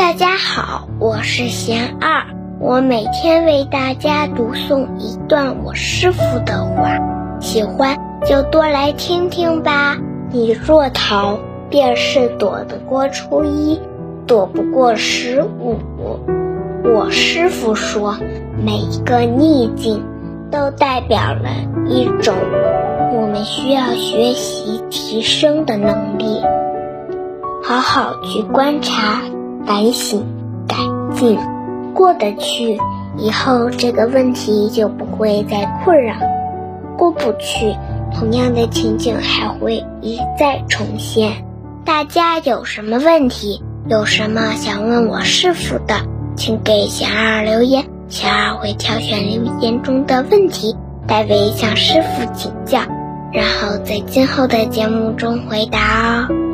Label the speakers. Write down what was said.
Speaker 1: 大家好，我是贤二，我每天为大家读诵一段我师傅的话，喜欢就多来听听吧。你若逃，便是躲得过初一，躲不过十五。我师傅说，每一个逆境都代表了一种我们需要学习提升的能力，好好去观察。反省、改进，过得去，以后这个问题就不会再困扰；过不去，同样的情景还会一再重现。大家有什么问题，有什么想问我师傅的，请给小二留言，小二会挑选留言中的问题，代为向师傅请教，然后在今后的节目中回答哦。